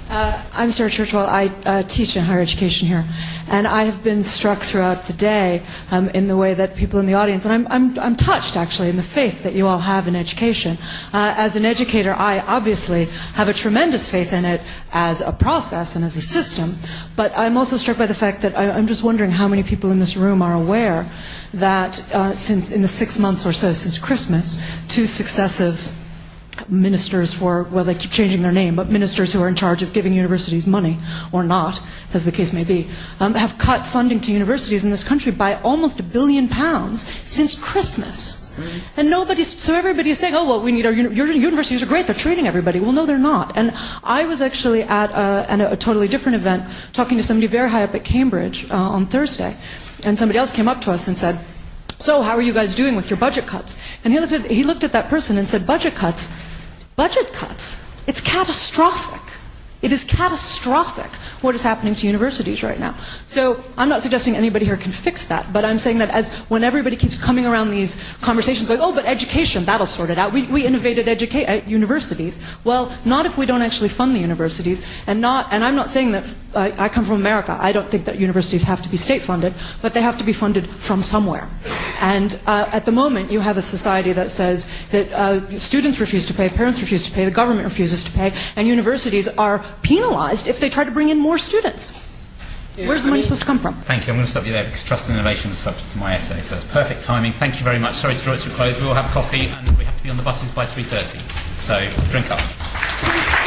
Uh, I'm Sarah Churchwell. I uh, teach in higher education here, and I have been struck throughout the day um, in the way that people in the audience, and I'm, I'm, I'm touched actually in the faith that you all have in education. Uh, as an educator, I obviously have a tremendous faith in it as a process and as a system, but I'm also struck by the fact that I, I'm just wondering how many people in this room are aware that uh, since in the six months or so since Christmas, two successive ministers for, well, they keep changing their name, but ministers who are in charge of giving universities money, or not, as the case may be, um, have cut funding to universities in this country by almost a billion pounds since Christmas. And nobody's, so everybody is saying, oh, well, we need our, your universities are great, they're treating everybody. Well, no, they're not. And I was actually at a, at a totally different event talking to somebody very high up at Cambridge uh, on Thursday. And somebody else came up to us and said, so how are you guys doing with your budget cuts? And he looked at, he looked at that person and said, budget cuts? Budget cuts. It's catastrophic. It is catastrophic what is happening to universities right now. So I'm not suggesting anybody here can fix that, but I'm saying that as when everybody keeps coming around these conversations going, oh, but education, that'll sort it out. We, we innovated educa- at universities. Well, not if we don't actually fund the universities, and not, and I'm not saying that uh, I come from America. I don't think that universities have to be state funded, but they have to be funded from somewhere. And uh, at the moment, you have a society that says that uh, students refuse to pay, parents refuse to pay, the government refuses to pay, and universities are penalized if they try to bring in more students. Yeah, Where's the I money mean- supposed to come from? Thank you. I'm going to stop you there because trust and innovation is subject to my essay, so it's perfect timing. Thank you very much. Sorry to draw it to a close. We will have coffee and we have to be on the buses by 3.30. So drink up.